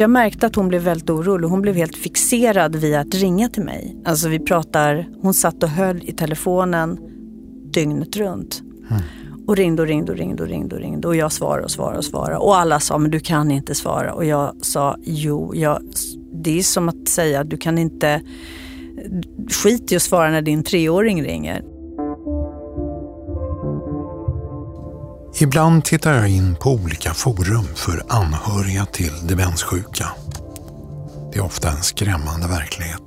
Jag märkte att hon blev väldigt orolig. Hon blev helt fixerad vid att ringa till mig. Alltså vi pratar, hon satt och höll i telefonen dygnet runt. Mm. Och ringde och ringde och ringde och ringde och ringde. Och jag svarade och svarade och svarade. Och alla sa, men du kan inte svara. Och jag sa, jo, jag, det är som att säga, du kan inte, skit i att svara när din treåring ringer. Ibland tittar jag in på olika forum för anhöriga till demenssjuka. Det är ofta en skrämmande verklighet.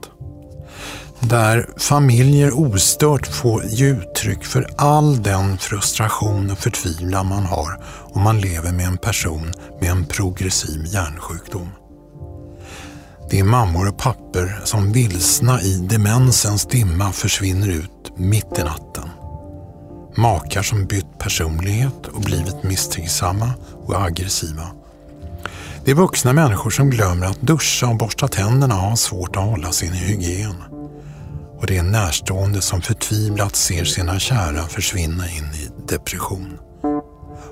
Där familjer ostört får ge uttryck för all den frustration och förtvivlan man har om man lever med en person med en progressiv hjärnsjukdom. Det är mammor och papper som vilsna i demensens dimma försvinner ut mitt i natten. Makar som bytt personlighet och blivit misstänksamma och aggressiva. Det är vuxna människor som glömmer att duscha och borsta tänderna och har svårt att hålla sin hygien. Och det är närstående som förtvivlat ser sina kära försvinna in i depression.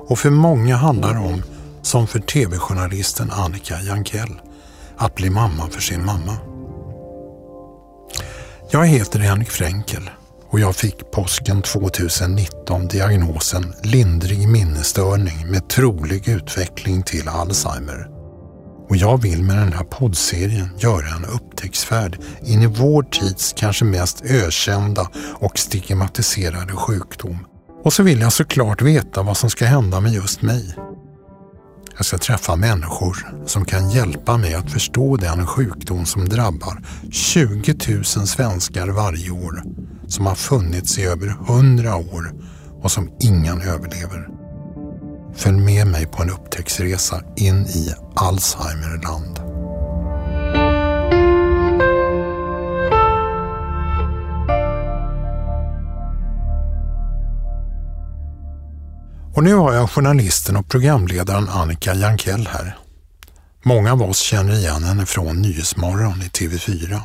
Och för många handlar det om, som för tv-journalisten Annika Jankell, att bli mamma för sin mamma. Jag heter Henrik Fränkel och jag fick påsken 2019 diagnosen lindrig minnesstörning med trolig utveckling till Alzheimer. Och jag vill med den här poddserien göra en upptäcktsfärd in i vår tids kanske mest ökända och stigmatiserade sjukdom. Och så vill jag såklart veta vad som ska hända med just mig. Jag ska träffa människor som kan hjälpa mig att förstå den sjukdom som drabbar 20 000 svenskar varje år, som har funnits i över 100 år och som ingen överlever. Följ med mig på en upptäcktsresa in i Alzheimerland. Och nu har jag journalisten och programledaren Annika Jankell här. Många av oss känner igen henne från Nyhetsmorgon i TV4.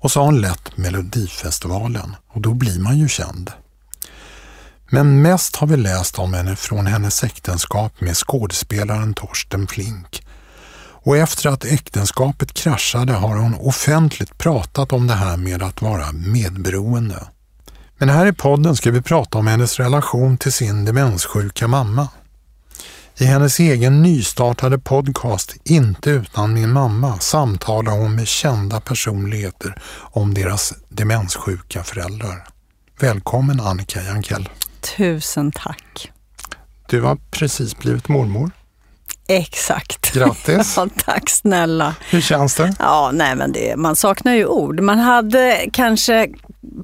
Och så har hon lett Melodifestivalen och då blir man ju känd. Men mest har vi läst om henne från hennes äktenskap med skådespelaren Torsten Flink. Och efter att äktenskapet kraschade har hon offentligt pratat om det här med att vara medberoende. Men här i podden ska vi prata om hennes relation till sin demenssjuka mamma. I hennes egen nystartade podcast Inte utan min mamma samtalar hon med kända personligheter om deras demenssjuka föräldrar. Välkommen Annika Jankell. Tusen tack. Du har precis blivit mormor. Exakt. Grattis! ja, tack snälla. Hur känns det? Ja, nej men det, man saknar ju ord. Man hade kanske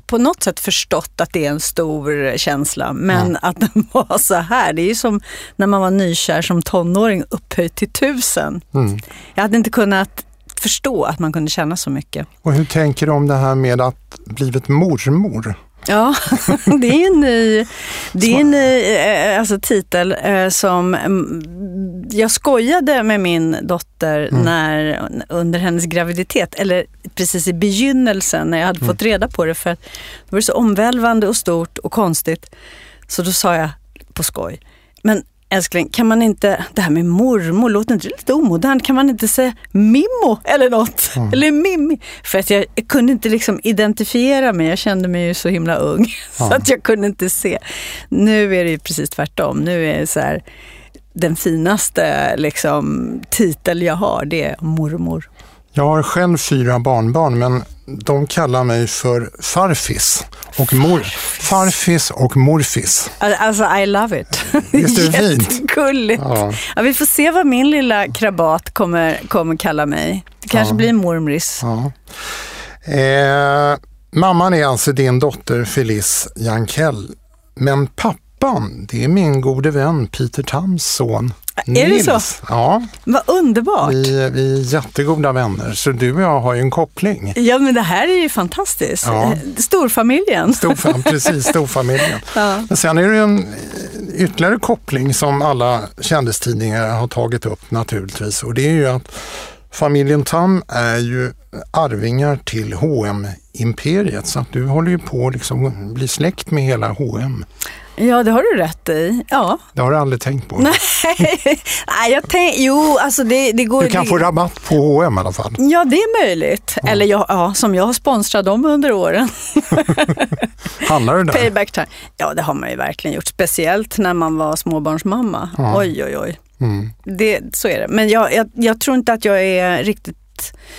på något sätt förstått att det är en stor känsla, men ja. att den var så här. Det är ju som när man var nykär som tonåring upphöjt till tusen. Mm. Jag hade inte kunnat förstå att man kunde känna så mycket. Och hur tänker du om det här med att blivit mormor? Ja, det är en ny, det är en ny eh, alltså, titel eh, som mm, jag skojade med min dotter mm. när, under hennes graviditet, eller precis i begynnelsen när jag hade mm. fått reda på det för att det var så omvälvande och stort och konstigt. Så då sa jag på skoj, men älskling, kan man inte, det här med mormor, låter inte lite omodernt? Kan man inte säga Mimmo eller något? Mm. Eller Mimmi? För att jag, jag, kunde inte liksom identifiera mig, jag kände mig ju så himla ung. Mm. Så att jag kunde inte se. Nu är det ju precis tvärtom. Nu är det så här, den finaste liksom, titel jag har, det är mormor. Jag har själv fyra barnbarn men de kallar mig för farfis och, mor, farfis och morfis. Alltså I love it. Visst är det? Jättegulligt. Ja. Ja, vi får se vad min lilla krabat kommer, kommer kalla mig. Det kanske ja. blir mormris. Ja. Eh, mamman är alltså din dotter Felice Jankell. Men pappan, det är min gode vän Peter Tams son. Är det så? Ja. Vad underbart. Vi, vi är jättegoda vänner, så du och jag har ju en koppling. Ja, men det här är ju fantastiskt. Ja. Storfamiljen. Storfam, precis, storfamiljen. Ja. Men sen är det en ytterligare koppling som alla kändistidningar har tagit upp naturligtvis och det är ju att familjen Tam är ju arvingar till hm imperiet så att du håller ju på att liksom bli släkt med hela H&M. Ja, det har du rätt i. Ja. Det har du aldrig tänkt på. Nej, Nej jag tänk, jo, alltså det, det går... Du kan det, få rabatt på H&M i alla fall. Ja, det är möjligt. Ja. Eller jag, ja, som jag har sponsrat dem under åren. Handlar du där? Payback time. Ja, det har man ju verkligen gjort. Speciellt när man var småbarnsmamma. Ja. Oj, oj, oj. Mm. Det, så är det. Men jag, jag, jag tror inte att jag är riktigt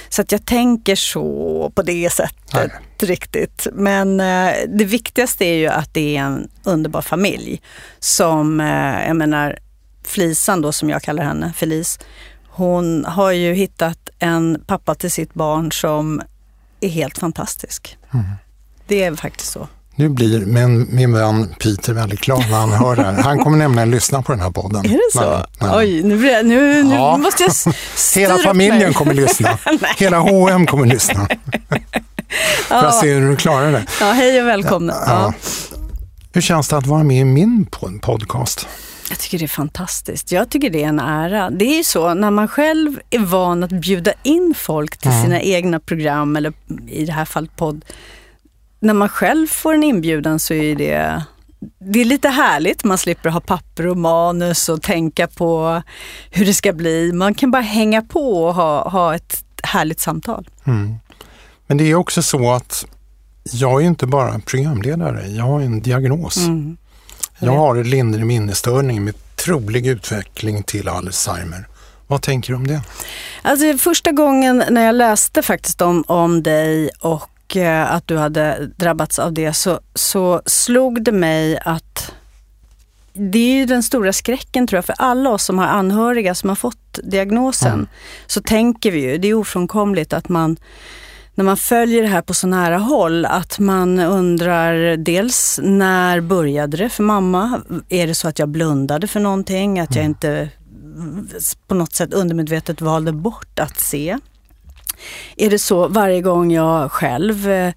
så att jag tänker så på det sättet Nej. riktigt. Men eh, det viktigaste är ju att det är en underbar familj som, eh, jag menar, Flisan då som jag kallar henne, Felice, hon har ju hittat en pappa till sitt barn som är helt fantastisk. Mm. Det är faktiskt så. Nu blir min, min vän Peter väldigt glad när han hör det här. Han kommer nämligen lyssna på den här podden. Är det så? Men, Oj, nu, nu, nu ja. måste jag Hela familjen kommer lyssna. Hela H&M kommer lyssna. För att se hur du klarar det. Ja, hej och välkomna. Ja. Hur känns det att vara med i min podcast? Jag tycker det är fantastiskt. Jag tycker det är en ära. Det är ju så när man själv är van att bjuda in folk till mm. sina egna program eller i det här fallet podd när man själv får en inbjudan så är det det är lite härligt, man slipper ha papper och manus och tänka på hur det ska bli. Man kan bara hänga på och ha, ha ett härligt samtal. Mm. Men det är också så att jag är inte bara programledare, jag har en diagnos. Mm. Jag har en lindrig minnesstörning med trolig utveckling till Alzheimer. Vad tänker du om det? Alltså, första gången när jag läste faktiskt om, om dig och och eh, att du hade drabbats av det så, så slog det mig att det är ju den stora skräcken tror jag för alla oss som har anhöriga som har fått diagnosen. Mm. Så tänker vi ju, det är ofrånkomligt att man när man följer det här på så nära håll, att man undrar dels när började det för mamma? Är det så att jag blundade för någonting? Att jag mm. inte på något sätt undermedvetet valde bort att se? Är det så varje gång jag själv eh,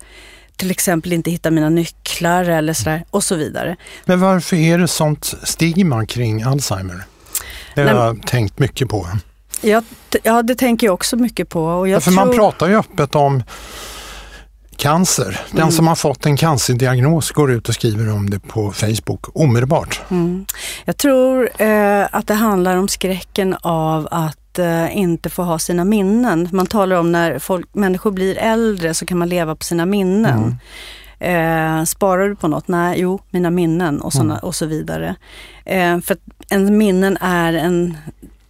till exempel inte hittar mina nycklar eller sådär och så vidare. Men varför är det sånt stigma kring Alzheimer? Det har jag tänkt mycket på. Ja, ja, det tänker jag också mycket på. Och jag för tror... Man pratar ju öppet om cancer. Den mm. som har fått en cancerdiagnos går ut och skriver om det på Facebook omedelbart. Mm. Jag tror eh, att det handlar om skräcken av att eh, inte få ha sina minnen. Man talar om när folk, människor blir äldre så kan man leva på sina minnen. Mm. Eh, sparar du på något? Nej, jo, mina minnen och, såna, mm. och så vidare. Eh, för en minnen är en,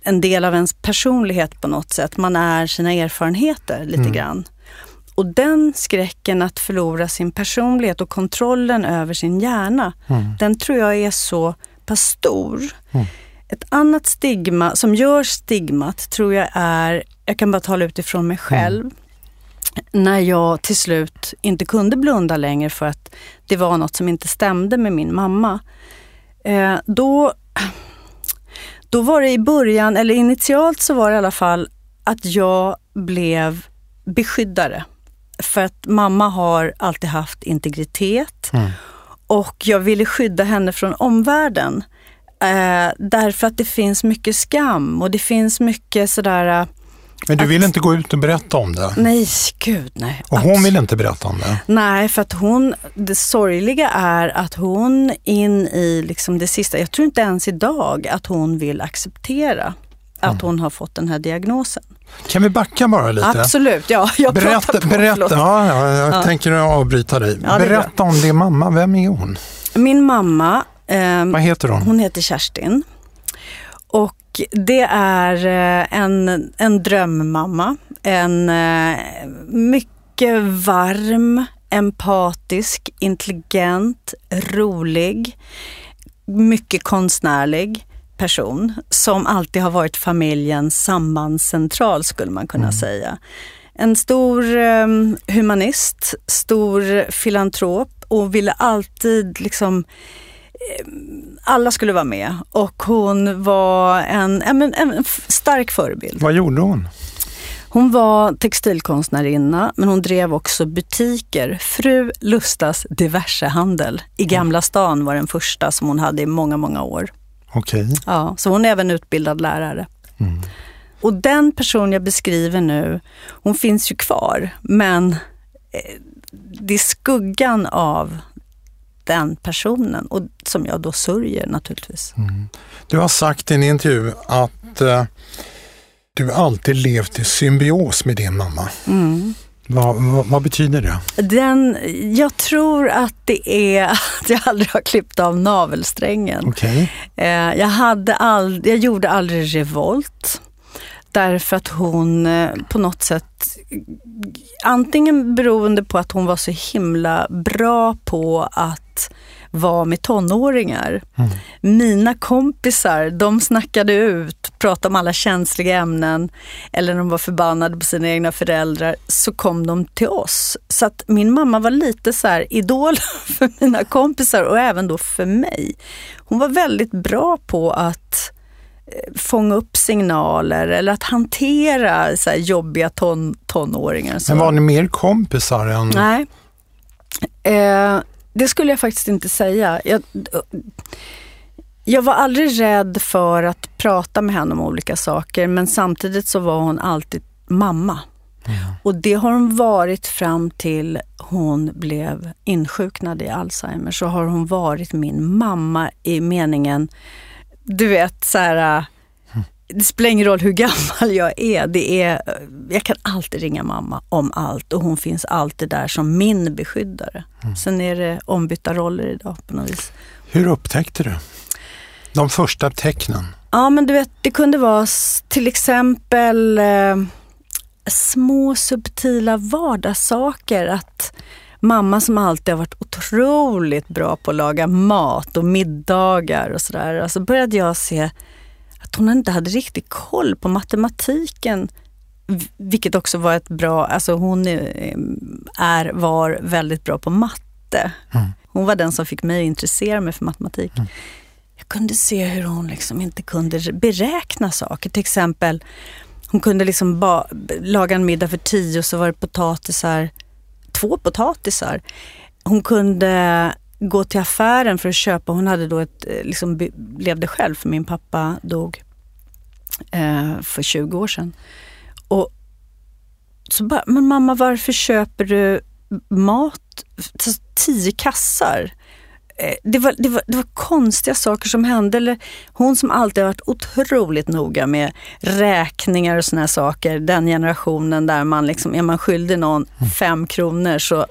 en del av ens personlighet på något sätt. Man är sina erfarenheter lite mm. grann. Och den skräcken att förlora sin personlighet och kontrollen över sin hjärna, mm. den tror jag är så pass stor. Mm. Ett annat stigma som gör stigmat tror jag är, jag kan bara tala utifrån mig själv, mm. när jag till slut inte kunde blunda längre för att det var något som inte stämde med min mamma. Eh, då, då var det i början, eller initialt så var det i alla fall att jag blev beskyddare. För att mamma har alltid haft integritet mm. och jag ville skydda henne från omvärlden. Eh, därför att det finns mycket skam och det finns mycket sådär... Eh, Men du vill inte gå ut och berätta om det? Nej, gud nej. Och hon vill inte berätta om det? Nej, för att hon, det sorgliga är att hon in i liksom det sista, jag tror inte ens idag att hon vill acceptera att mm. hon har fått den här diagnosen. Kan vi backa bara lite? Absolut, ja. Jag berätta, på, berätta ja, ja, jag ja. tänker avbryta dig. Ja, berätta om din mamma, vem är hon? Min mamma Vad heter hon? Hon heter Kerstin. Och det är eh, en, en drömmamma. En eh, mycket varm, empatisk, intelligent, rolig, mycket konstnärlig person som alltid har varit familjens sambandscentral skulle man kunna mm. säga. En stor um, humanist, stor filantrop och ville alltid liksom alla skulle vara med och hon var en, en, en stark förebild. Vad gjorde hon? Hon var textilkonstnärinna men hon drev också butiker. Fru Lustas diversehandel i Gamla stan var den första som hon hade i många, många år. Okej. Okay. Ja, så hon är även utbildad lärare. Mm. Och den person jag beskriver nu, hon finns ju kvar men eh, det är skuggan av den personen och som jag då sörjer naturligtvis. Mm. Du har sagt i en intervju att uh, du alltid levt i symbios med din mamma. Mm. Vad, vad, vad, betyder det? Den, jag tror att det är att jag aldrig har klippt av navelsträngen. Okay. Eh, jag, hade all, jag gjorde aldrig revolt. Därför att hon eh, på något sätt, antingen beroende på att hon var så himla bra på att vara med tonåringar. Mm. Mina kompisar, de snackade ut, pratade om alla känsliga ämnen. Eller när de var förbannade på sina egna föräldrar, så kom de till oss. Så att min mamma var lite så här idol för mina kompisar och även då för mig. Hon var väldigt bra på att fånga upp signaler eller att hantera så jobbiga ton, tonåringar. Så. Men var ni mer kompisar än... Nej. Eh, det skulle jag faktiskt inte säga. Jag, jag var aldrig rädd för att prata med henne om olika saker men samtidigt så var hon alltid mamma. Mm. Och det har hon varit fram till hon blev insjuknad i Alzheimer. Så har hon varit min mamma i meningen, du vet så här det spelar ingen roll hur gammal jag är. Det är. Jag kan alltid ringa mamma om allt och hon finns alltid där som min beskyddare. Mm. Sen är det ombytta roller idag på något vis. Hur upptäckte du de första tecknen? Ja, men du vet, det kunde vara till exempel eh, små subtila vardagssaker. Att mamma som alltid har varit otroligt bra på att laga mat och middagar och sådär. Alltså började jag se att hon inte hade riktigt koll på matematiken. Vilket också var ett bra, alltså hon är, var väldigt bra på matte. Mm. Hon var den som fick mig att intressera mig för matematik. Mm. Jag kunde se hur hon liksom inte kunde beräkna saker. Till exempel, hon kunde liksom ba, laga en middag för tio och så var det potatisar, två potatisar. Hon kunde gå till affären för att köpa. Hon hade då ett, eh, liksom, levde själv för min pappa dog eh, för 20 år sedan. Och så bara, men mamma varför köper du mat, tio kassar? Eh, det var, det, var, det var konstiga saker som hände. Eller hon som alltid har varit otroligt noga med räkningar och såna här saker. Den generationen där man liksom, är man skyldig någon mm. fem kronor så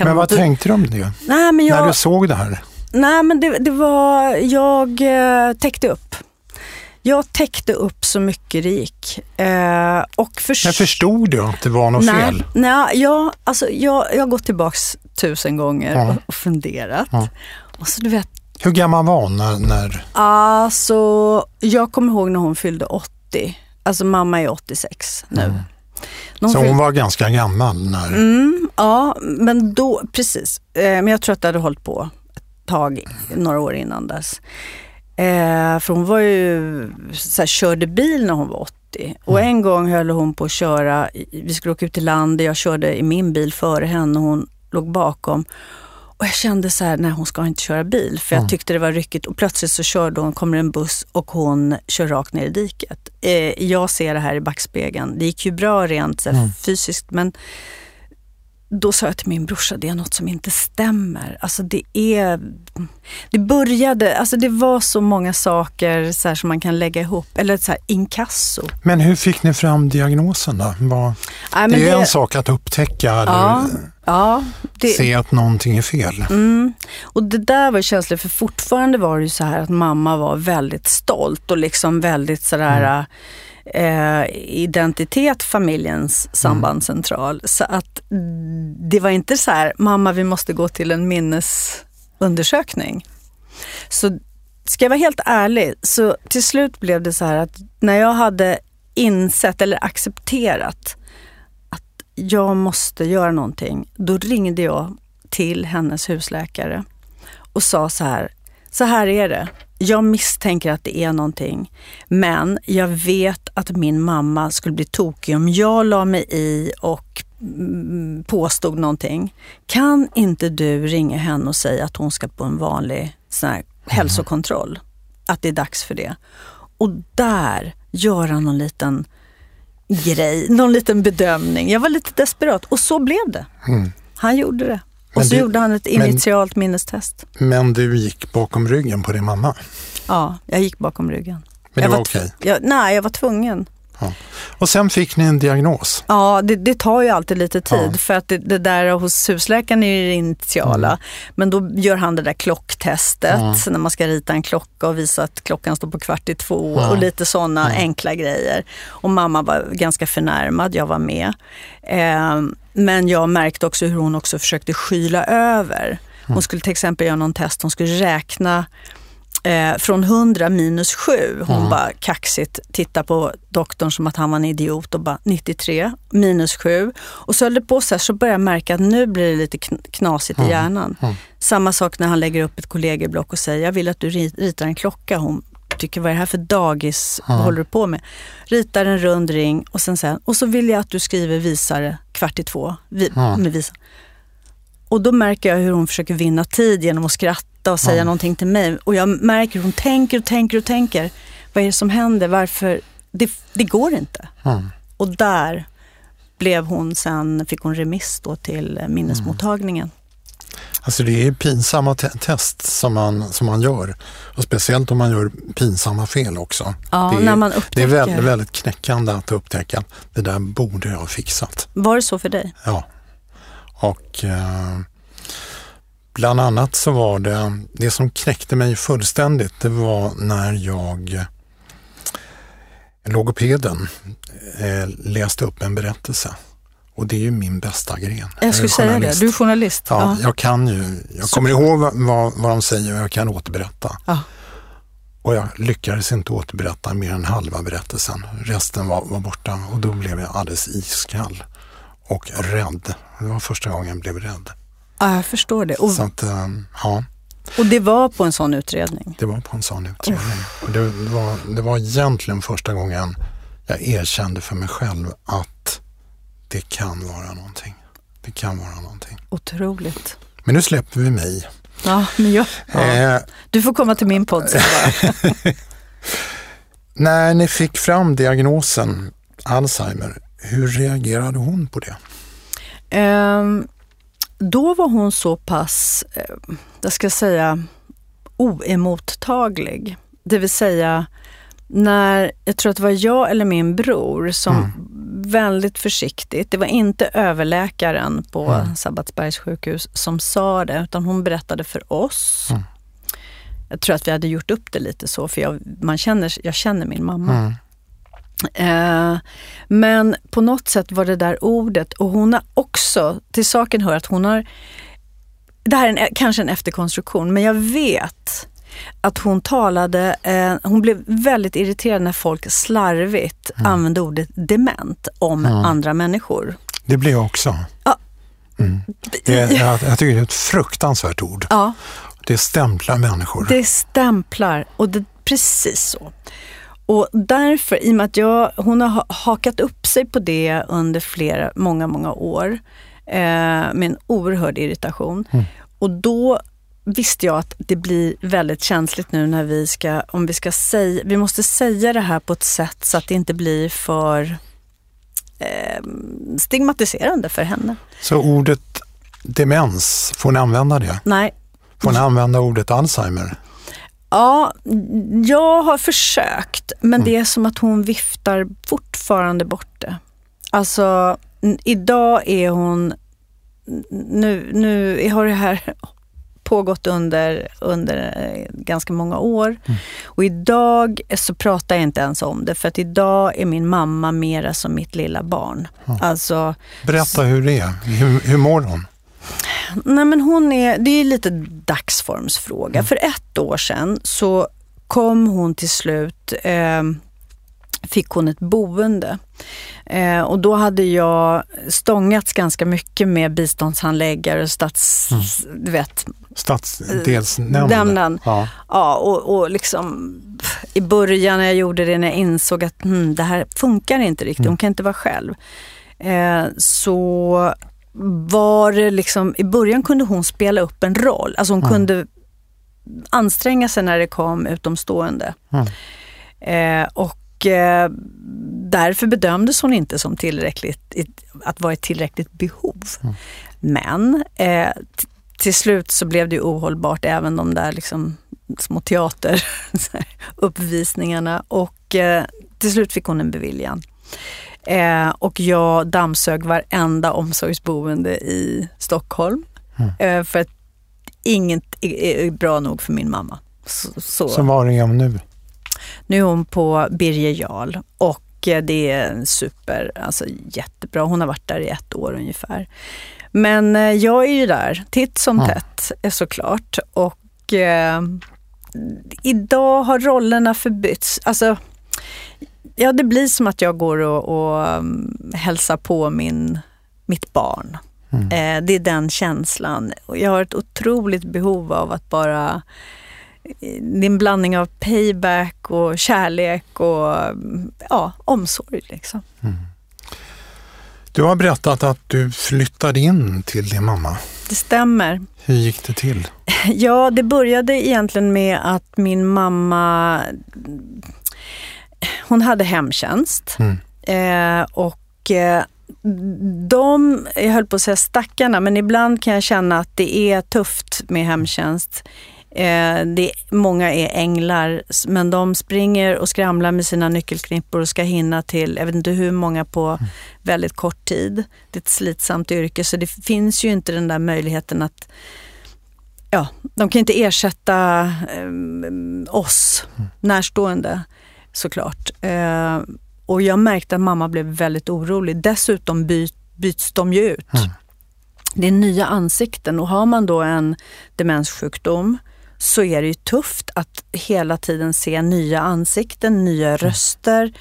men vad du... tänkte du om det? Nej, jag... När du såg det här? Nej, men det, det var, jag eh, täckte upp. Jag täckte upp så mycket det gick. Eh, och för... Men förstod du att det var något nej, fel? Nej, jag, alltså, jag, jag har gått tillbaks tusen gånger ja. och, funderat. Ja. Och så, du vet, Hur gammal var hon när, när... Alltså, jag kommer ihåg när hon fyllde 80. Alltså mamma är 86 nu. Mm. Någon så hon var ganska gammal när... Mm, ja, men då, precis. Eh, men jag tror att det hade hållit på ett tag, några år innan dess. Eh, för hon var ju, så här, körde bil när hon var 80. Och mm. en gång höll hon på att köra, vi skulle åka ut till land, jag körde i min bil före henne och hon låg bakom. Och jag kände så här, nej hon ska inte köra bil. För jag mm. tyckte det var ryckigt och plötsligt så körde hon, kommer en buss och hon kör rakt ner i diket. Eh, jag ser det här i backspegeln. Det gick ju bra rent så här, mm. fysiskt men då sa jag till min brorsa, det är något som inte stämmer. Alltså det är... Det började, alltså det var så många saker så som man kan lägga ihop, eller så här inkasso. Men hur fick ni fram diagnosen då? Var, Nej, det är det... en sak att upptäcka eller ja, det... se att någonting är fel. Mm. Och det där var känsligt, för fortfarande var det ju så här att mamma var väldigt stolt och liksom väldigt sådär mm eh, identitet familjens sambandscentral. Mm. Så att det var inte så här, mamma vi måste gå till en minnesundersökning. Så ska jag vara helt ärlig, så till slut blev det så här att när jag hade insett eller accepterat att jag måste göra någonting, då ringde jag till hennes husläkare och sa så här, så här är det jag misstänker att det är någonting. Men jag vet att min mamma skulle bli tokig om jag la mig i och mm, påstod någonting. Kan inte du ringa henne och säga att hon ska på en vanlig sån här mm. hälsokontroll? Att det är dags för det. Och där göra någon liten grej, någon liten bedömning. Jag var lite desperat och så blev det. Mm. Han gjorde det. Och så du- gjorde han ett initialt minnestest. Men du gick bakom ryggen på din mamma? Ja, jag gick bakom ryggen. Men det var tv- okej? jag, Nej, jag var tvungen. Och sen fick ni en diagnos? Ja, det, det tar ju alltid lite tid Ja. för att det, det där hos husläkaren är ju det initiala. Mm. Men då gör han det där klocktestet Ja. när man ska rita en klocka och visa att klockan står på kvart i två Ja. och lite sådana Ja. enkla grejer. Och mamma var ganska förnärmad, jag var med. Eh, men jag märkte också hur hon också försökte skyla över. Hon Mm. skulle till exempel göra någon test, hon skulle räkna eh, från 100 minus 7. Hon Mm. bara kaxigt tittade på doktorn som att han var en idiot och bara 93 minus 7. Och så höll det på så här så började jag märka att nu blir det lite kn- knasigt i Mm. hjärnan. Mm. Samma sak när han lägger upp ett kollegieblock och säger jag vill att du ri- ritar en klocka. Hon tycker vad är det här för dagis, vad Ja. håller du på med? Ritar en rund ring och sen han, och så vill jag att du skriver visare kvart i två. Vi, Ja. med visa. Och då märker jag hur hon försöker vinna tid genom att skratta och säga Ja. någonting till mig. Och jag märker hur hon tänker och tänker och tänker. Vad är det som händer? Varför? Det, det går inte. Mm. Och där blev hon sen, fick hon remiss då till eh, minnesmottagningen. Alltså det är pinsamma te- test som man, som man gör. Och speciellt om man gör pinsamma fel också. Ja, det är, när man det upptäcker. är väldigt, väldigt knäckande att upptäcka det där borde jag ha fixat. Var det så för dig? Ja. Och eh, bland annat så var det, det som knäckte mig fullständigt, det var när jag, logopeden, eh, läste upp en berättelse. Och det är ju min bästa gren. Jag skulle är säga det, du är journalist. Ja, jag kan ju, jag kommer ihåg vad, vad, de säger och jag kan återberätta. Ja. Och jag lyckades inte återberätta mer än halva berättelsen. Resten var, var borta och då blev jag alldeles iskall och rädd. Det var första gången jag blev rädd. ja, jag förstår det. Och, Så att, eh, ja, och det var på en sån utredning. det var på en sån utredning. Och det, var, det var egentligen första gången jag erkände för mig själv att det kan vara någonting. Det kan vara någonting. Otroligt. Men nu släpper vi mig. Ja, men jag, ja. Eh, Du får komma till min podd sen. När ni fick fram diagnosen Alzheimer, hur reagerade hon på det? Ehm, då var hon så pass, eh, jag ska säga, oemottaglig. Det vill säga, när, jag tror att det var jag eller min bror som Mm. Väldigt försiktigt, det var inte överläkaren på Mm. Sabbatsbergs sjukhus som sa det, utan hon berättade för oss. Mm. Jag tror att vi hade gjort upp det lite så, för jag, man känner, jag känner min mamma. Mm. Eh, men på något sätt var det där ordet och hon har också, till saken hör att hon har, det här är en, kanske en efterkonstruktion, men jag vet att hon talade, eh, hon blev väldigt irriterad när folk slarvigt använde ordet dement om Mm. andra människor. Det blev jag också. Ja. Mm. Det, jag, jag tycker det är ett fruktansvärt ord. Ja, Det stämplar människor. det stämplar och det, precis så. Och därför, i och med att jag, hon har ha- hakat upp sig på det under flera, många, många år eh, med en oerhörd irritation. Mm. Och då visste jag att det blir väldigt känsligt nu när vi ska, om vi ska säga, vi måste säga det här på ett sätt så att det inte blir för eh, stigmatiserande för henne. Så ordet demens, får ni använda det? Nej, Får ni använda ordet Alzheimer? Ja, jag har försökt, men det är som att hon viftar fortfarande bort det. Alltså, idag är hon... Nu, nu har det här pågått under, under eh, ganska många år. Och idag så pratar jag inte ens om det, för att idag är min mamma mera som mitt lilla barn. Alltså, Berätta hur det är. Hur, hur mår hon? Nej men hon är, det är lite dagsformsfråga. För ett år sedan så kom hon till slut, eh, fick hon ett boende. Eh, och då hade jag stångats ganska mycket med biståndshandläggare och stats... Du vet, Stadsdelsnämnden? Nämnden. Ja. ja, och, och liksom i början när jag gjorde det, när jag insåg att hmm, det här funkar inte riktigt, hon kan inte vara själv. Eh, så var det liksom, i början kunde hon spela upp en roll. Alltså hon kunde anstränga sig när det kom utomstående. Mm. Eh, och eh, därför bedömdes hon inte som tillräckligt att vara ett tillräckligt behov. Mm. Men eh, till slut så blev det ohållbart även de där liksom små teateruppvisningarna och eh, till slut fick hon en beviljan. Eh, och jag dammsög varenda omsorgsboende i Stockholm. Mm. Eh, för att inget är bra nog för min mamma. Så, så. så var är hon nu? Nu är hon på Birger Jarl och eh, det är super, alltså jättebra. Hon har varit där i ett år ungefär. Men eh, jag är ju där titt som mm. tätt eh, såklart. Och eh, idag har rollerna förbytts. Alltså, ja, det blir som att jag går och, och um, hälsar på min, mitt barn. Mm. Eh, det är den känslan. Jag har ett otroligt behov av att bara det är en blandning av payback och kärlek och ja, omsorg. Liksom. Mm. Du har berättat att du flyttade in till din mamma. Det stämmer. Hur gick det till? Ja, det började egentligen med att min mamma hon hade hemtjänst. Mm. Eh, och eh, de, jag höll på att säga stackarna, men ibland kan jag känna att det är tufft med hemtjänst. Eh, det, många är änglar, men de springer och skramlar med sina nyckelknippor och ska hinna till, jag vet inte hur många på väldigt kort tid. Det är ett slitsamt yrke, så det finns ju inte den där möjligheten att Ja, de kan inte ersätta eh, oss närstående såklart. Eh, och jag märkte att mamma blev väldigt orolig. Dessutom by, byts de ju ut. Mm. Det är nya ansikten och har man då en demenssjukdom så är det ju tufft att hela tiden se nya ansikten, nya mm. röster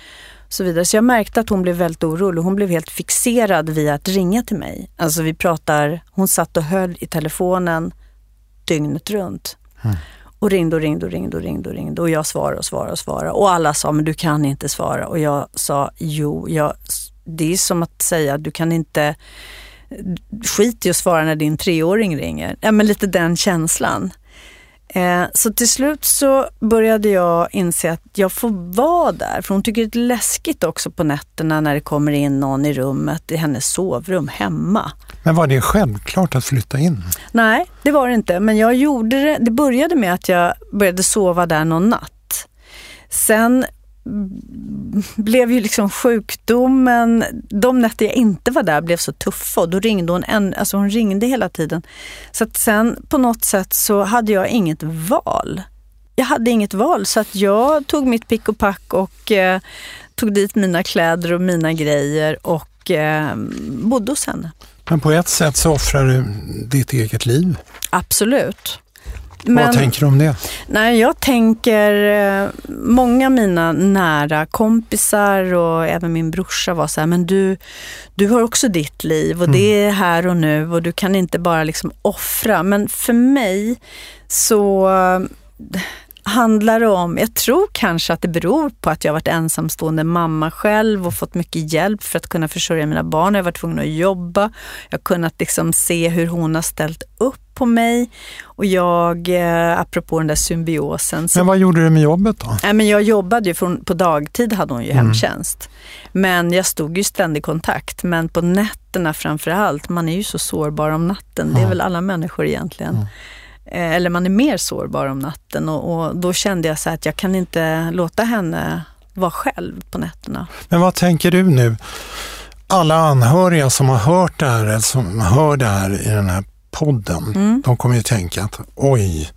och så vidare. Så jag märkte att hon blev väldigt orolig. Hon blev helt fixerad vid att ringa till mig. Alltså vi pratar, hon satt och höll i telefonen dygnet runt. Mm. Och ringde och ringde och ringde och ringde och ringde och jag svarade och svarade och svarade. Och alla sa, men du kan inte svara. Och jag sa, jo, jag, det är som att säga, du kan inte skit i att svara när din treåring ringer. Ja, men lite den känslan. Eh, så till slut så började jag inse att jag får vara där. För hon tycker det är läskigt också på nätterna när det kommer in någon i rummet, i hennes sovrum hemma. Men var det självklart att flytta in? Nej, det var det inte. Men jag gjorde det. Det började med att jag började sova där någon natt. Sen blev ju liksom sjukdomen, de nätter jag inte var där blev så tuffa och då ringde hon, en, alltså hon ringde hela tiden. Så att sen på något sätt så hade jag inget val. Jag hade inget val så att jag tog mitt pick och pack och eh, tog dit mina kläder och mina grejer och eh, bodde hos henne. Men på ett sätt så offrar du ditt eget liv. Absolut. Men, Vad tänker du om det? Nej, jag tänker, eh, många av mina nära kompisar och även min brorsa var så här, men du, du har också ditt liv och mm. det är här och nu och du kan inte bara liksom offra. Men för mig så handlar det om, jag tror kanske att det beror på att jag varit ensamstående mamma själv och fått mycket hjälp för att kunna försörja mina barn. Jag har varit tvungen att jobba. Jag har kunnat liksom se hur hon har ställt upp på mig. Och jag, eh, apropå den där symbiosen. Så, men vad gjorde du med jobbet då? Nej, men jag jobbade ju, från, på dagtid hade hon ju mm. hemtjänst. Men jag stod ju ständig kontakt. Men på nätterna framför allt, man är ju så sårbar om natten. Det är väl alla människor egentligen. Mm. Eh, eller man är mer sårbar om natten och, och då kände jag så att jag kan inte låta henne vara själv på nätterna. Men vad tänker du nu? Alla anhöriga som har hört det här, eller som hör det här i den här podden, mm. de kommer ju tänka att oj,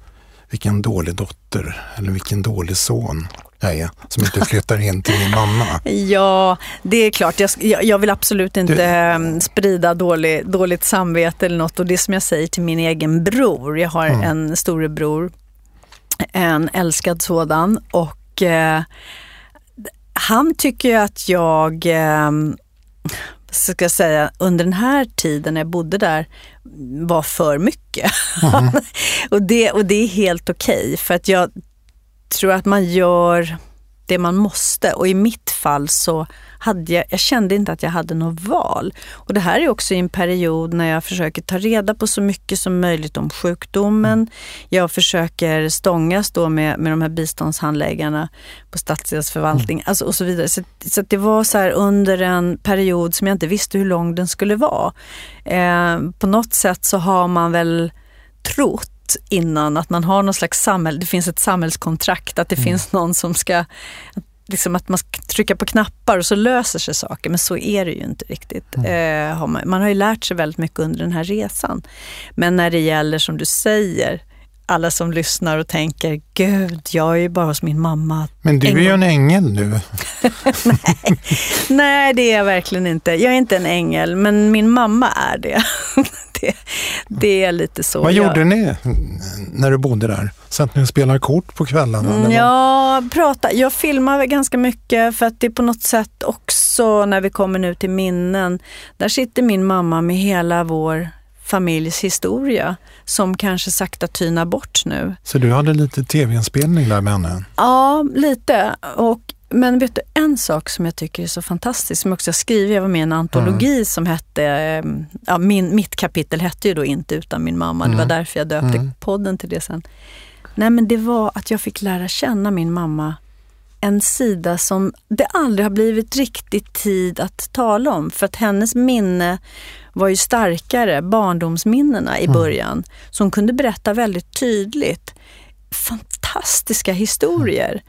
vilken dålig dotter eller vilken dålig son jag är som inte flyttar in till min mamma. Ja, det är klart. Jag, jag vill absolut inte du... Ehm, sprida dålig, dåligt samvete eller något. Och det som jag säger till min egen bror. Jag har mm. en storebror, en älskad sådan. Och eh, han tycker att jag eh, ska jag säga, under den här tiden när jag bodde där var för mycket. Mm. och, det, och det är helt okej okay, för att jag tror att man gör det man måste. Och i mitt fall så hade jag, jag kände inte att jag hade något val. Och det här är också i en period när jag försöker ta reda på så mycket som möjligt om sjukdomen. Jag försöker stångas då med, med de här biståndshandläggarna på stadsdelsförvaltning mm. alltså och så vidare. Så, så det var så här under en period som jag inte visste hur lång den skulle vara. Eh, på något sätt så har man väl trott innan att man har någon slags samhälle, det finns ett samhällskontrakt, att det mm. finns någon som ska liksom att man ska trycka på knappar och så löser sig saker. Men så är det ju inte riktigt. Mm. Eh, man, man, har ju lärt sig väldigt mycket under den här resan. Men när det gäller, som du säger, alla som lyssnar och tänker, gud, jag är ju bara hos min mamma. Men du är ju en ängel nu. nej, nej, det är jag verkligen inte. Jag är inte en ängel, men min mamma är det. det, det är lite så. Vad jag... gjorde ni när du bodde där? Satt ni och spelade kort på kvällarna? Mm, ja, prata. jag filmar ganska mycket för att det är på något sätt också när vi kommer nu till minnen. Där sitter min mamma med hela vår familjs historia som kanske sakta tynar bort nu. Så du hade lite tv-inspelning där med henne? Ja, lite. Och men vet du, en sak som jag tycker är så fantastisk, som jag också skrivit, jag var med i en antologi mm. som hette, eh, ja, min, mitt kapitel hette ju då Inte utan min mamma, mm. det var mm. därför jag döpte mm. podden till det sen. Nej men det var att jag fick lära känna min mamma en sida som det aldrig har blivit riktigt tid att tala om. För att hennes minne var ju starkare, barndomsminnena i mm. början. Mm. Hon kunde berätta väldigt tydligt fantastiska historier. Mm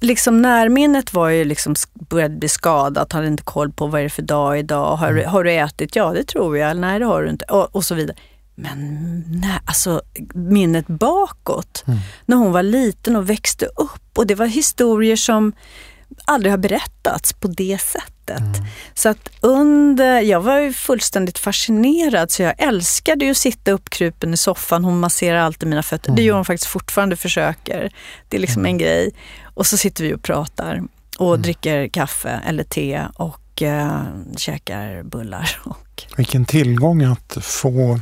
liksom närminnet var ju liksom, började bli skadat, hade inte koll på vad är det för dag idag, har, mm. har du ätit? Ja det tror jag, nej det har du inte och, och så vidare. Men nej, alltså minnet bakåt, mm. när hon var liten och växte upp och det var historier som aldrig har berättats på det sättet. Mm. Så att under, jag var ju fullständigt fascinerad så jag älskade ju att sitta uppkrupen i soffan. Hon masserar alltid mina fötter. Mm. Det gör hon faktiskt fortfarande, försöker. Det är liksom en grej. Och så sitter vi och pratar och mm. dricker kaffe eller te och uh, käkar bullar. Och... Vilken tillgång att få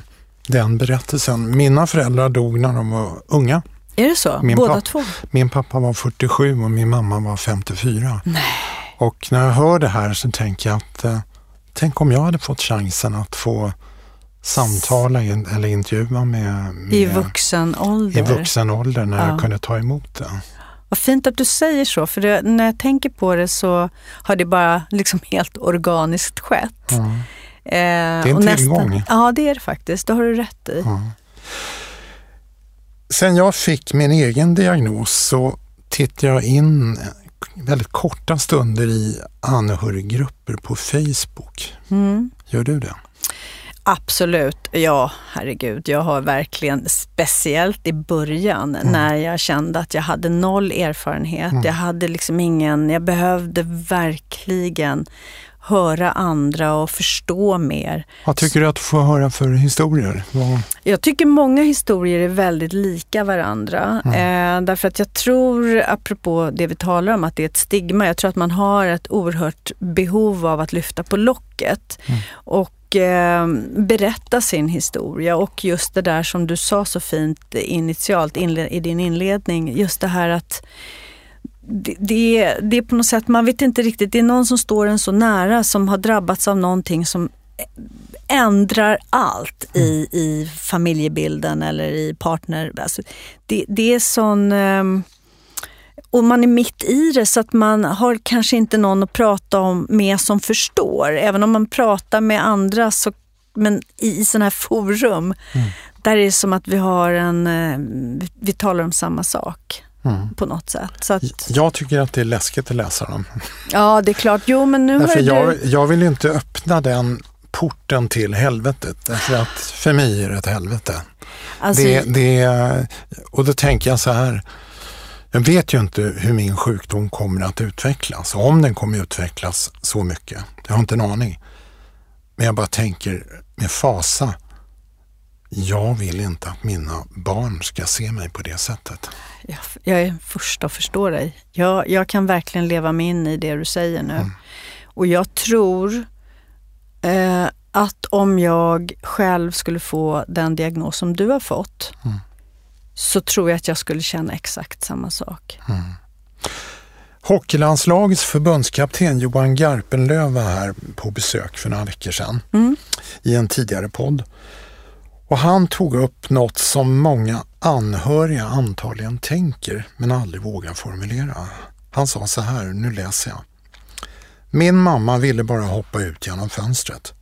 den berättelsen. Mina föräldrar dog när de var unga. Är det så? Min Båda två? Min pappa var 47 och min mamma var 54. Nej. Och när jag hör det här så tänker jag att eh, tänk om jag hade fått chansen att få samtala in, eller intervjua med, med, I vuxen ålder? I vuxen ålder när ja. jag kunde ta emot det. Vad fint att du säger så, för det, när jag tänker på det så har det bara liksom helt organiskt skett. Mm. Eh, det är en tillgång. Nästan, ja, det är det faktiskt. Det har du rätt i. Mm. Sen jag fick min egen diagnos så tittade jag in väldigt korta stunder i anhöriggrupper på Facebook. Mm. Gör du det? Absolut, ja herregud. Jag har verkligen, speciellt i början mm. när jag kände att jag hade noll erfarenhet. Mm. Jag hade liksom ingen, jag behövde verkligen höra andra och förstå mer. Vad tycker du att du får höra för historier? Vad... Jag tycker många historier är väldigt lika varandra. Mm. Eh, därför att jag tror, apropå det vi talar om, att det är ett stigma. Jag tror att man har ett oerhört behov av att lyfta på locket. Mm. Och eh, berätta sin historia och just det där som du sa så fint initialt i din inledning, just det här att det, det, det är på något sätt, man vet inte riktigt, det är någon som står en så nära som har drabbats av någonting som ändrar allt i, i familjebilden eller i partner. Alltså, det, det är sån... Um, och man är mitt i det så att man har kanske inte någon att prata om med som förstår. Även om man pratar med andra så, men i, i sådana här forum, mm. där är det som att vi har en, eh, vi talar om samma sak. Mm. på något sätt. Så att... Jag tycker att det är läskigt att läsa dem. Ja, det är klart. Jo, men nu därför jag, du... jag vill inte öppna den porten till helvetet. Därför att för mig är det ett helvete. Alltså... Det, det, och då tänker jag så här. Jag vet ju inte hur min sjukdom kommer att utvecklas. Om den kommer utvecklas så mycket. Jag har inte en aning. Men jag bara tänker med fasa jag vill inte att mina barn ska se mig på det sättet. Jag, jag är först att förstå dig. Jag, jag kan verkligen leva mig in i det du säger nu. Mm. Och jag tror eh, att om jag själv skulle få den diagnos som du har fått, mm. så tror jag att jag skulle känna exakt samma sak. Mm. Hockeylandslagets förbundskapten Johan Garpenlöv var här på besök för några veckor sedan Mm. i en tidigare podd. Och han tog upp något som många anhöriga antagligen tänker men aldrig vågar formulera. Han sa så här, nu läser jag. Min mamma ville bara hoppa ut genom fönstret.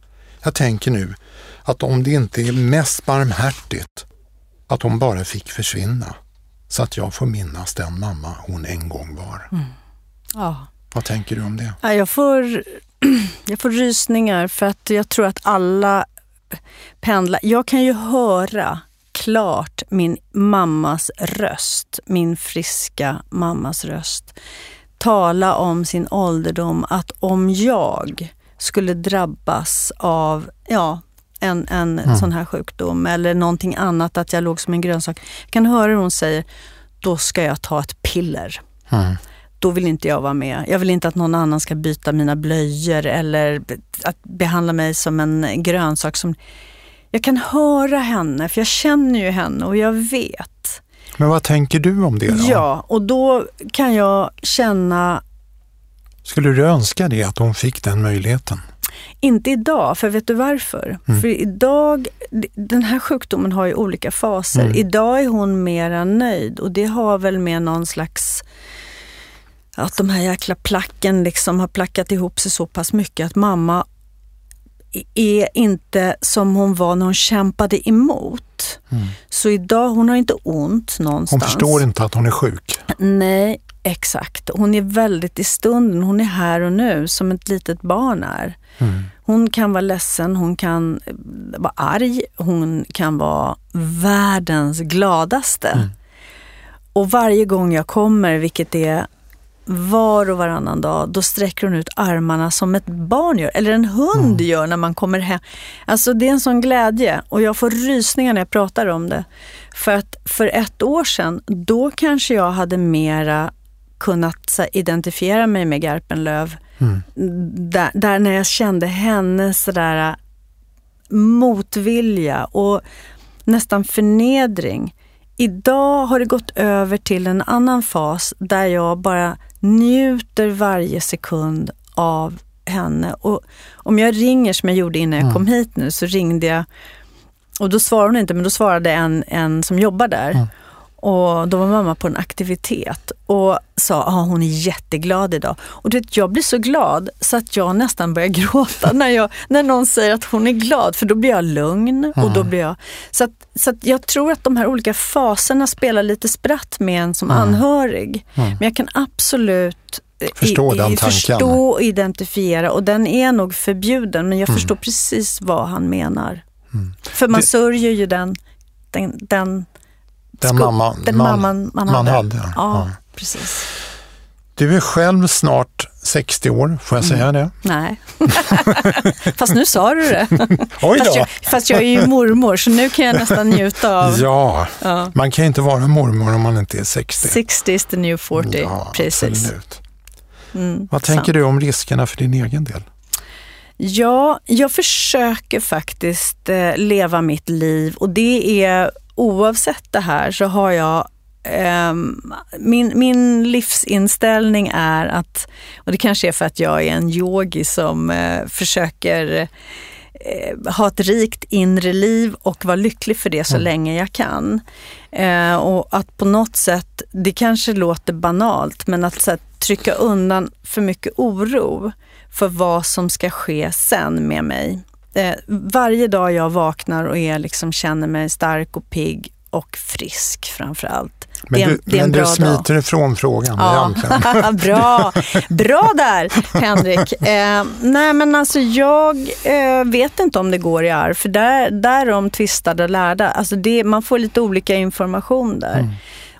Jag tänker nu att om det inte är mest barmhärtigt att hon bara fick försvinna så att jag får minnas den mamma hon en gång var. Ja. Vad tänker du om det? Ja, Jag får, jag får rysningar för att jag tror att alla pendlar. Jag kan ju höra klart min mammas röst, min friska mammas röst, tala om sin ålderdom, att om jag skulle drabbas av ja, en, en sån här sjukdom eller någonting annat, att jag låg som en grönsak. Jag kan höra hur hon säger, då ska jag ta ett piller Mm. då vill inte jag vara med. Jag vill inte att någon annan ska byta mina blöjor eller att behandla mig som en grönsak. Som... Jag kan höra henne, för jag känner ju henne och jag vet. Men vad tänker du om det då? Ja, och då kan jag känna, Skulle du önska det, att hon fick den möjligheten? inte idag, för vet du varför? För idag, den här sjukdomen har ju olika faser. Idag är hon mera nöjd och det har väl med någon slags att de här jäkla placken liksom har plackat ihop sig så pass mycket att mamma är inte som hon var när hon kämpade emot. Så idag, hon har inte ont någonstans. Hon förstår inte att hon är sjuk. Nej, exakt. Hon är väldigt i stunden. Hon är här och nu som ett litet barn är. Hon kan vara ledsen, hon kan eh, vara arg, hon kan vara världens gladaste. Och varje gång jag kommer, vilket är var och varannan dag, då sträcker hon ut armarna som ett barn gör, eller en hund gör när man kommer hem. Alltså det är en sån glädje och jag får rysningar när jag pratar om det. För att för ett år sedan, då kanske jag hade mera kunnat identifiera mig med Garpenlöv. Där, där när jag kände hennes sådär motvilja och nästan förnedring. Idag har det gått över till en annan fas där jag bara njuter varje sekund av henne. Och om jag ringer som jag gjorde innan jag kom hit nu så ringde jag och då svarade hon inte men då svarade en, en som jobbar där. Och då var mamma på en aktivitet och sa att hon är jätteglad idag. Och du vet, jag blir så glad så att jag nästan börjar gråta när, jag, när någon säger att hon är glad för då blir jag lugn. Och då blir jag, så att, så att jag tror att de här olika faserna spelar lite spratt med en som anhörig. Men jag kan absolut eh, Förstå den tanken. förstå och identifiera och den är nog förbjuden men jag förstår precis vad han menar. För man Det- sörjer ju den, den, den Den Sko- mamma, den man, mamman man, man hade. hade. Ja, Ja. precis. Du är själv snart 60 år, får jag Mm. säga det? Nej. fast nu sa du det. Oj Fast då! jag, fast jag är ju mormor så nu kan jag nästan njuta av Ja, Ja. man kan ju inte vara mormor om man inte är 60. 60 is the new 40. Ja, precis. absolut. Mm, Vad tänker sant. du om riskerna för din egen del? Ja, jag försöker faktiskt eh, leva mitt liv och det är oavsett det här så har jag ehm, min, min livsinställning är att, och det kanske är för att jag är en yogi som eh, försöker eh, ha ett rikt inre liv och vara lycklig för det så länge jag kan. Eh, och att på något sätt, det kanske låter banalt, men att så här, trycka undan för mycket oro för vad som ska ske sen med mig. Eh, varje dag jag vaknar och är, liksom, känner mig stark och pigg och frisk framför allt. Men det är, en- du, men du bra dag. smiter ifrån frågan Ja. Bra! Bra där, Henrik. Eh, nej, men alltså jag eh, vet inte om det går i arv, för där, därom tvistade lärda. Alltså det, man får lite olika information där. Mm.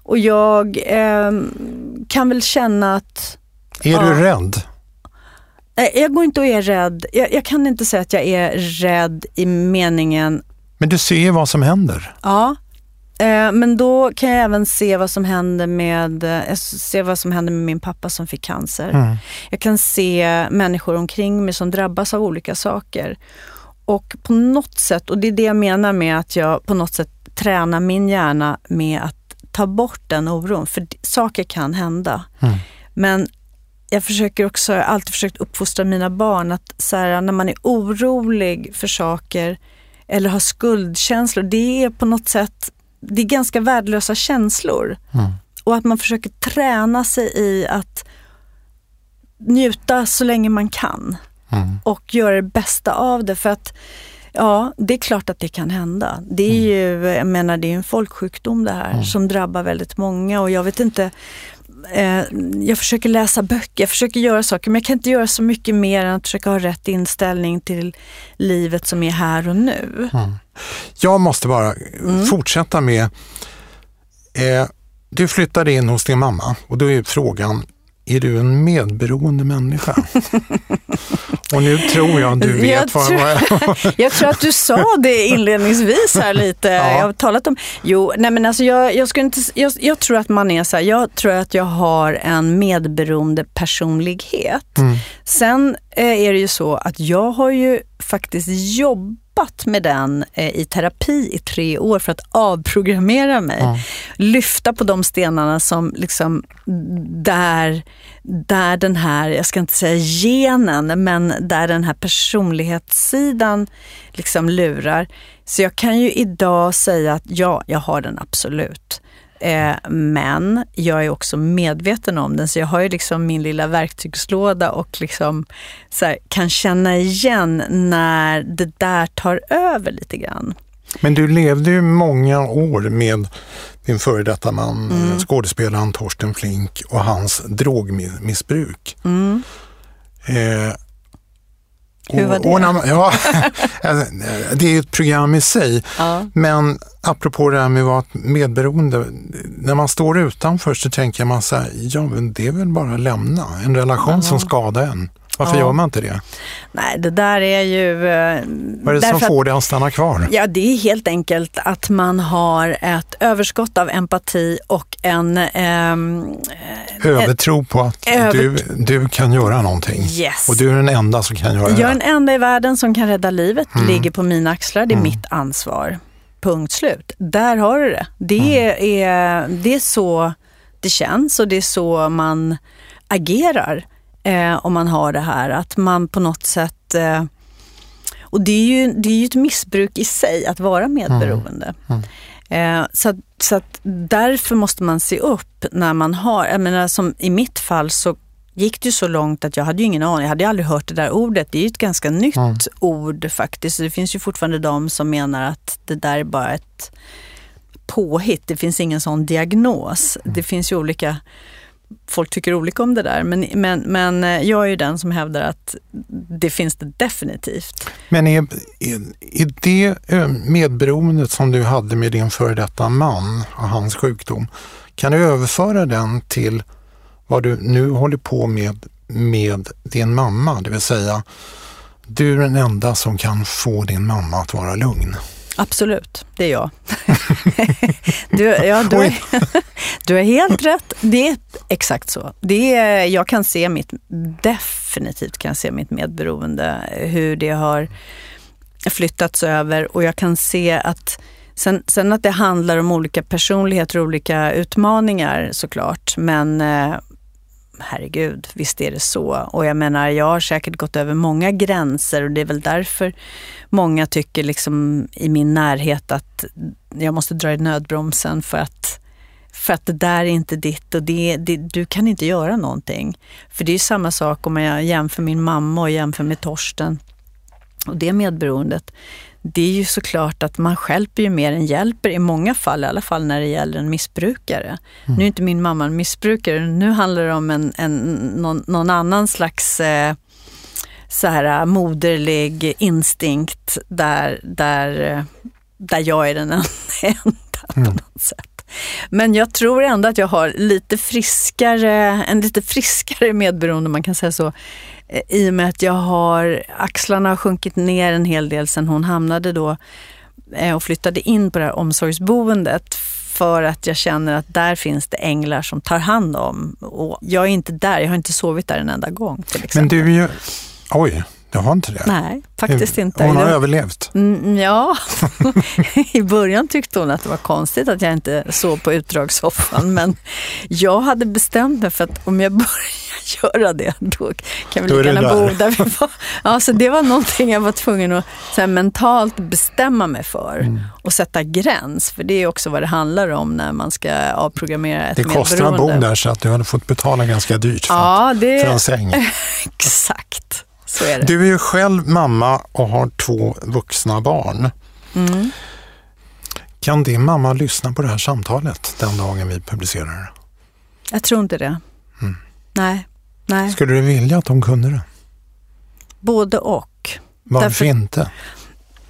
Och jag eh, kan väl känna att Är Ja. du rädd? Jag går inte och är rädd. Jag, jag kan inte säga att jag är rädd i meningen, Men du ser ju vad som händer. ja. Eh, men då kan jag även se vad som händer med, eh, jag ser vad som händer med min pappa som fick cancer. Mm. Jag kan se människor omkring mig som drabbas av olika saker. Och på något sätt, och det är det jag menar med att jag på något sätt tränar min hjärna med att ta bort den oron. För saker kan hända. Mm. Men jag försöker också, jag har alltid försökt uppfostra mina barn att så här, när man är orolig för saker eller har skuldkänslor, det är på något sätt, det är ganska värdelösa känslor. Mm. Och att man försöker träna sig i att njuta så länge man kan Mm. och göra det bästa av det. För att ja, det är klart att det kan hända. Det är ju, jag menar, det är en folksjukdom det här som drabbar väldigt många och jag vet inte eh, jag försöker läsa böcker, jag försöker göra saker, men jag kan inte göra så mycket mer än att försöka ha rätt inställning till livet som är här och nu. Jag måste bara Mm. fortsätta med, eh, du flyttade in hos din mamma och då är frågan, är du en medberoende människa? och nu tror jag du vet Jag vad jag... Jag tror att du sa det inledningsvis här lite. Ja. Jag har talat om, jo, nej men alltså jag, jag, skulle inte, jag, jag tror att man är så här, jag tror att jag har en medberoende personlighet. Mm. Sen eh, är det ju så att jag har ju faktiskt jobbat med den eh, i terapi i tre år för att avprogrammera mig. Ja. Lyfta på de stenarna som liksom där, där den här, jag ska inte säga genen, men där den här personlighetssidan liksom lurar. Så jag kan ju idag säga att ja, jag har den absolut. Eh, men jag är också medveten om den, så jag har ju liksom min lilla verktygslåda och liksom här, kan känna igen när det där tar över lite grann. Men du levde ju många år med din före detta man, Mm. skådespelaren Torsten Flink och hans drogmissbruk. Mm. Eh, Hur var det? När, ja, alltså, det är ju ett program i sig. Ja. Men apropå det här med att vara medberoende, när man står utanför så tänker man så här, ja men det är väl bara att lämna en relation som skadar en. Varför Ja. gör man inte det? Nej, det där är ju... eh, Vad är det som därför att- får det att stanna kvar? Ja, det är helt enkelt att man har ett överskott av empati och en... ehm, Övertro på att Över- du, du kan göra någonting. Yes. Och du är den enda som kan göra jag är det. den enda i världen som kan rädda livet, Mm. ligger på mina axlar, det är mitt ansvar. Punkt slut. Där har du det. Det, Mm. är, det är så det känns och det är så man agerar eh, om man har det här. Att man på något sätt... Eh, och det är, ju, det är ju ett missbruk i sig att vara medberoende. Eh, så, så att därför måste man se upp när man har, jag menar som i mitt fall så gick det så långt att jag hade ju ingen aning, jag hade aldrig hört det där ordet. Det är ju ett ganska nytt ord faktiskt. Så Det finns ju fortfarande de som menar att det där är bara ett påhitt. Det finns ingen sån diagnos. Det finns ju olika, folk tycker olika om det där. Men, men, men eh, jag är ju den som hävdar att det finns det definitivt. Men är, är, är det eh, medberoendet som du hade med din före detta man och hans sjukdom, kan du överföra den till vad du nu håller på med med din mamma? Det vill säga, du är den enda som kan få din mamma att vara lugn. Absolut, det är jag. du, ja, du, Oj. du har helt rätt. Det är exakt så. Det är, jag kan se mitt, definitivt kan se mitt medberoende, hur det har flyttats över och jag kan se att Sen, sen att det handlar om olika personligheter och olika utmaningar såklart, men eh, herregud, visst är det så. Och jag menar, jag har säkert gått över många gränser och det är väl därför många tycker liksom i min närhet att jag måste dra i nödbromsen för att, för att det där är inte ditt och det, det, du kan inte göra någonting. För det är ju samma sak om jag jämför min mamma och jämför med Torsten och det medberoendet. Det är ju såklart att man hjälper ju mer än hjälper i många fall, i alla fall när det gäller en missbrukare. Nu är inte min mamma en missbrukare, nu handlar det om en, en, någon, någon annan slags eh, så här, moderlig instinkt där, där, eh, där jag är den enda på något sätt. Men jag tror ändå att jag har lite friskare, en lite friskare medberoende, man kan säga så, eh, i och med att jag har, axlarna har sjunkit ner en hel del sen hon hamnade då eh, och flyttade in på det här omsorgsboendet för att jag känner att där finns det änglar som tar hand om. Och jag är inte där, jag har inte sovit där en enda gång Men du är ju, oj, Du har inte det? Nej, faktiskt inte. Hon har Det- överlevt. Mm, ja, i början tyckte hon att det var konstigt att jag inte sov på utdragssoffan. Men jag hade bestämt mig för att om jag börjar göra det, då kan vi Då lika gärna bo där. vi var. Ja, så det var någonting jag var tvungen att så här, mentalt bestämma mig för Mm. och sätta gräns. För det är också vad det handlar om när man ska avprogrammera ett Det kostar att bo där så att du hade fått betala ganska dyrt för, Ja, det för en säng. exakt. Så är det. Du är ju själv mamma och har två vuxna barn. Mm. Kan din mamma lyssna på det här samtalet den dagen vi publicerar det? Jag tror inte det. Mm. Nej, nej. Skulle du vilja att hon kunde det? både och. Varför Därför- inte?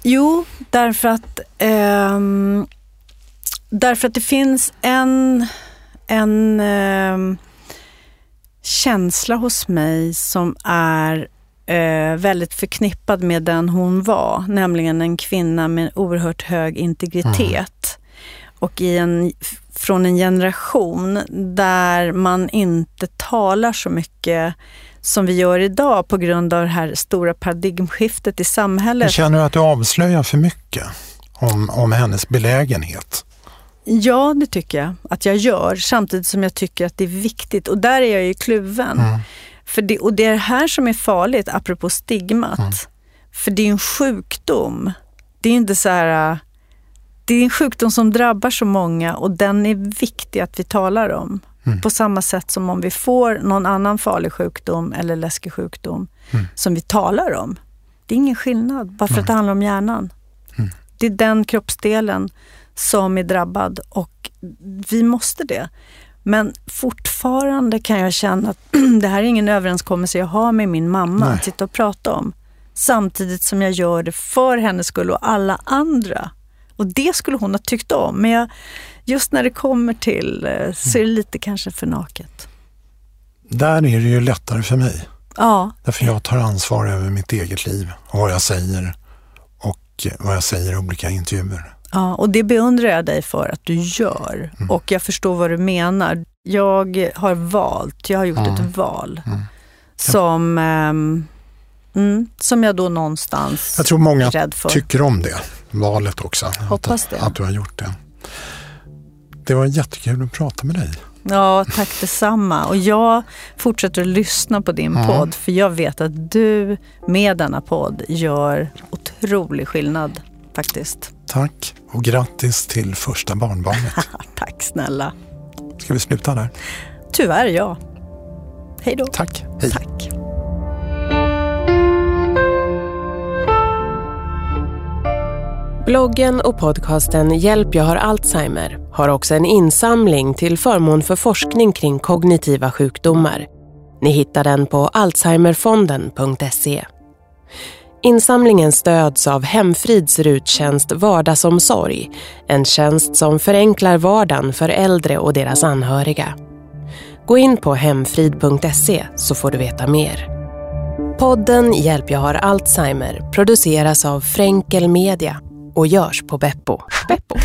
Jo, därför att, ehm, därför att det finns en, en ehm, känsla hos mig som är eh, väldigt förknippad med den hon var, nämligen en kvinna med oerhört hög integritet. Och i en, från en generation där man inte talar så mycket som vi gör idag på grund av det här stora paradigmskiftet i samhället. Känner du att du avslöjar för mycket om, om hennes belägenhet? Ja, det tycker jag att jag gör, samtidigt som jag tycker att det är viktigt. Och där är jag ju kluven. Mm. För det, och det är det här som är farligt, apropå stigmat. Mm. För det är en sjukdom. Det är inte så här... äh, Det är en sjukdom som drabbar så många och den är viktig att vi talar om. Mm. På samma sätt som om vi får någon annan farlig sjukdom eller läskig sjukdom Mm. som vi talar om. Det är ingen skillnad, bara för att det handlar om hjärnan. Mm. Det är den kroppsdelen som är drabbad och vi måste det. Men fortfarande kan jag känna att det här är ingen överenskommelse jag har med min mamma Nej. att sitta och prata om. Samtidigt som jag gör det för hennes skull och alla andra. Och det skulle hon ha tyckt om. Men jag, just när det kommer till eh, så är det lite kanske för naket. Där är det ju lättare för mig. Ja, Därför jag tar ansvar över mitt eget liv och vad jag säger och vad jag säger i olika intervjuer. Ja, och det beundrar jag dig för att du gör. Mm. Och jag förstår vad du menar. Jag har valt, jag har gjort Mm. ett val Mm. som, ehm, mm, som jag då någonstans Jag tror många tycker om det valet också. Hoppas det. Att du har gjort det. Det var jättekul att prata med dig. Ja, tack detsamma. Och jag fortsätter att lyssna på din Mm. podd för jag vet att du med denna podd gör otrolig skillnad faktiskt. Tack och grattis till första barnbarnet. Tack snälla. Ska vi sluta där? Tyvärr ja. Hej då. Tack. Hej. Tack. Bloggen och podcasten Hjälp jag har Alzheimer har också en insamling till förmån för forskning kring kognitiva sjukdomar. Ni hittar den på alzheimerfonden.se. Insamlingen stöds av Hemfrids ruttjänst Vardagsomsorg, en tjänst som förenklar vardagen för äldre och deras anhöriga. Gå in på hemfrid.se så får du veta mer. Podden Hjälp jag har Alzheimer produceras av Fränkel Media och görs på Beppo. Beppo.